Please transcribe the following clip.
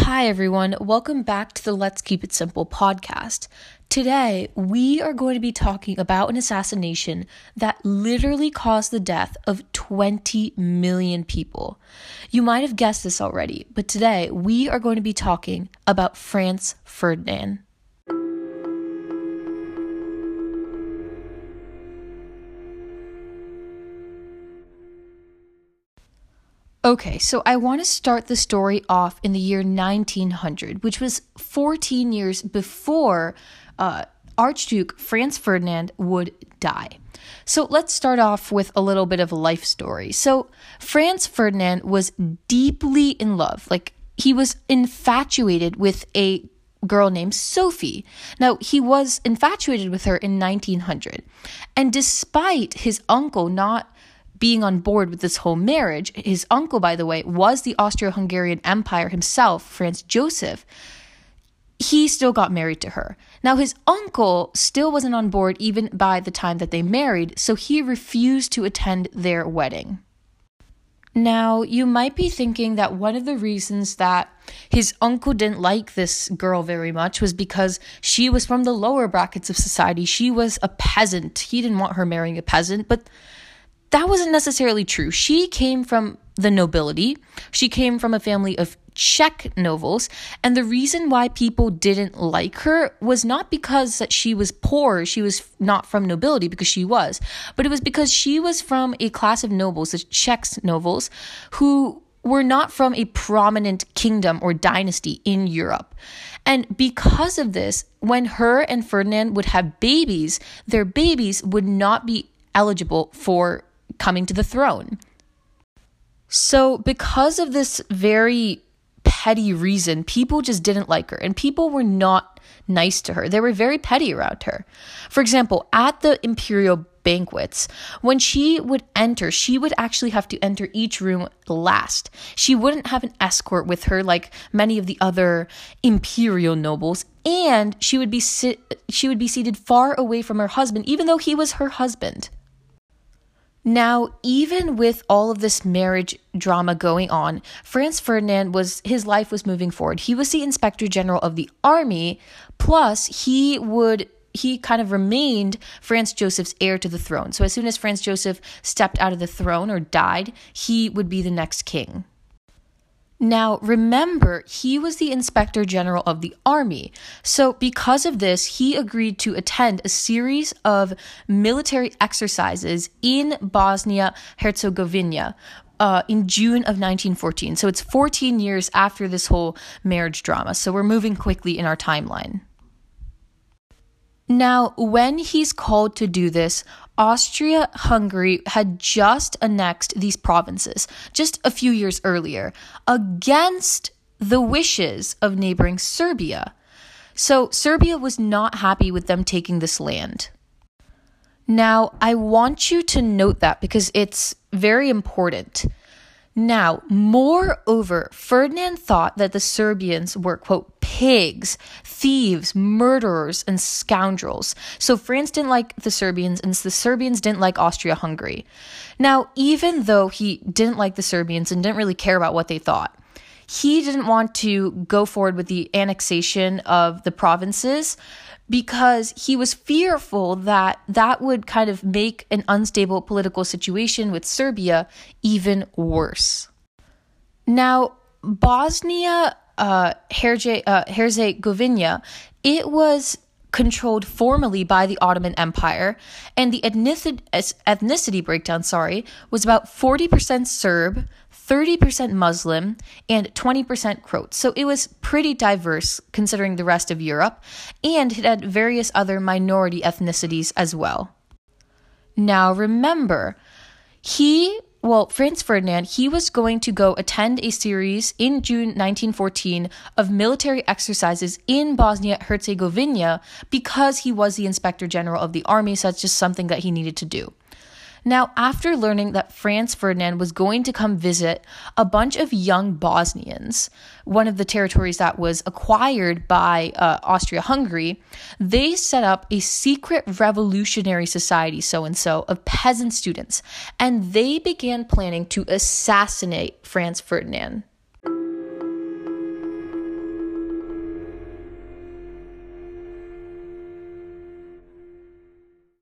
Hi, everyone. Welcome back to the Let's Keep It Simple podcast. Today, we are going to be talking about an assassination that literally caused the death of 20 million people. You might have guessed this already, but today we are going to be talking about Franz Ferdinand. Okay, so I want to start the story off in the year 1900, which was 14 years before uh, Archduke Franz Ferdinand would die. So let's start off with a little bit of a life story. So Franz Ferdinand was deeply in love, like he was infatuated with a girl named Sophie. Now, he was infatuated with her in 1900. And despite his uncle not being on board with this whole marriage. His uncle, by the way, was the Austro Hungarian Empire himself, Franz Joseph. He still got married to her. Now, his uncle still wasn't on board even by the time that they married, so he refused to attend their wedding. Now, you might be thinking that one of the reasons that his uncle didn't like this girl very much was because she was from the lower brackets of society. She was a peasant. He didn't want her marrying a peasant, but that wasn't necessarily true. She came from the nobility, she came from a family of Czech nobles, and the reason why people didn't like her was not because that she was poor, she was not from nobility because she was, but it was because she was from a class of nobles, the Czech nobles, who were not from a prominent kingdom or dynasty in Europe. And because of this, when her and Ferdinand would have babies, their babies would not be eligible for coming to the throne. So, because of this very petty reason, people just didn't like her and people were not nice to her. They were very petty around her. For example, at the imperial banquets, when she would enter, she would actually have to enter each room last. She wouldn't have an escort with her like many of the other imperial nobles, and she would be sit- she would be seated far away from her husband even though he was her husband. Now, even with all of this marriage drama going on, Franz Ferdinand was his life was moving forward. He was the inspector general of the army, plus he would he kind of remained Franz Joseph's heir to the throne. So as soon as Franz Joseph stepped out of the throne or died, he would be the next king. Now, remember, he was the inspector general of the army. So, because of this, he agreed to attend a series of military exercises in Bosnia Herzegovina. Uh, in June of 1914. So it's 14 years after this whole marriage drama. So we're moving quickly in our timeline. Now, when he's called to do this, Austria Hungary had just annexed these provinces just a few years earlier against the wishes of neighboring Serbia. So, Serbia was not happy with them taking this land. Now, I want you to note that because it's very important. Now, moreover, Ferdinand thought that the Serbians were, quote, pigs, thieves, murderers, and scoundrels. So Franz didn't like the Serbians, and the Serbians didn't like Austria Hungary. Now, even though he didn't like the Serbians and didn't really care about what they thought, he didn't want to go forward with the annexation of the provinces because he was fearful that that would kind of make an unstable political situation with Serbia even worse. Now, Bosnia uh, uh Herzegovina, it was controlled formally by the Ottoman Empire, and the ethnicity breakdown, sorry, was about 40% Serb, 30% Muslim, and 20% Croat. So it was pretty diverse considering the rest of Europe, and it had various other minority ethnicities as well. Now remember, he well, Franz Ferdinand, he was going to go attend a series in June 1914 of military exercises in Bosnia Herzegovina because he was the inspector general of the army, so that's just something that he needed to do. Now, after learning that Franz Ferdinand was going to come visit a bunch of young Bosnians, one of the territories that was acquired by uh, Austria Hungary, they set up a secret revolutionary society, so and so, of peasant students, and they began planning to assassinate Franz Ferdinand.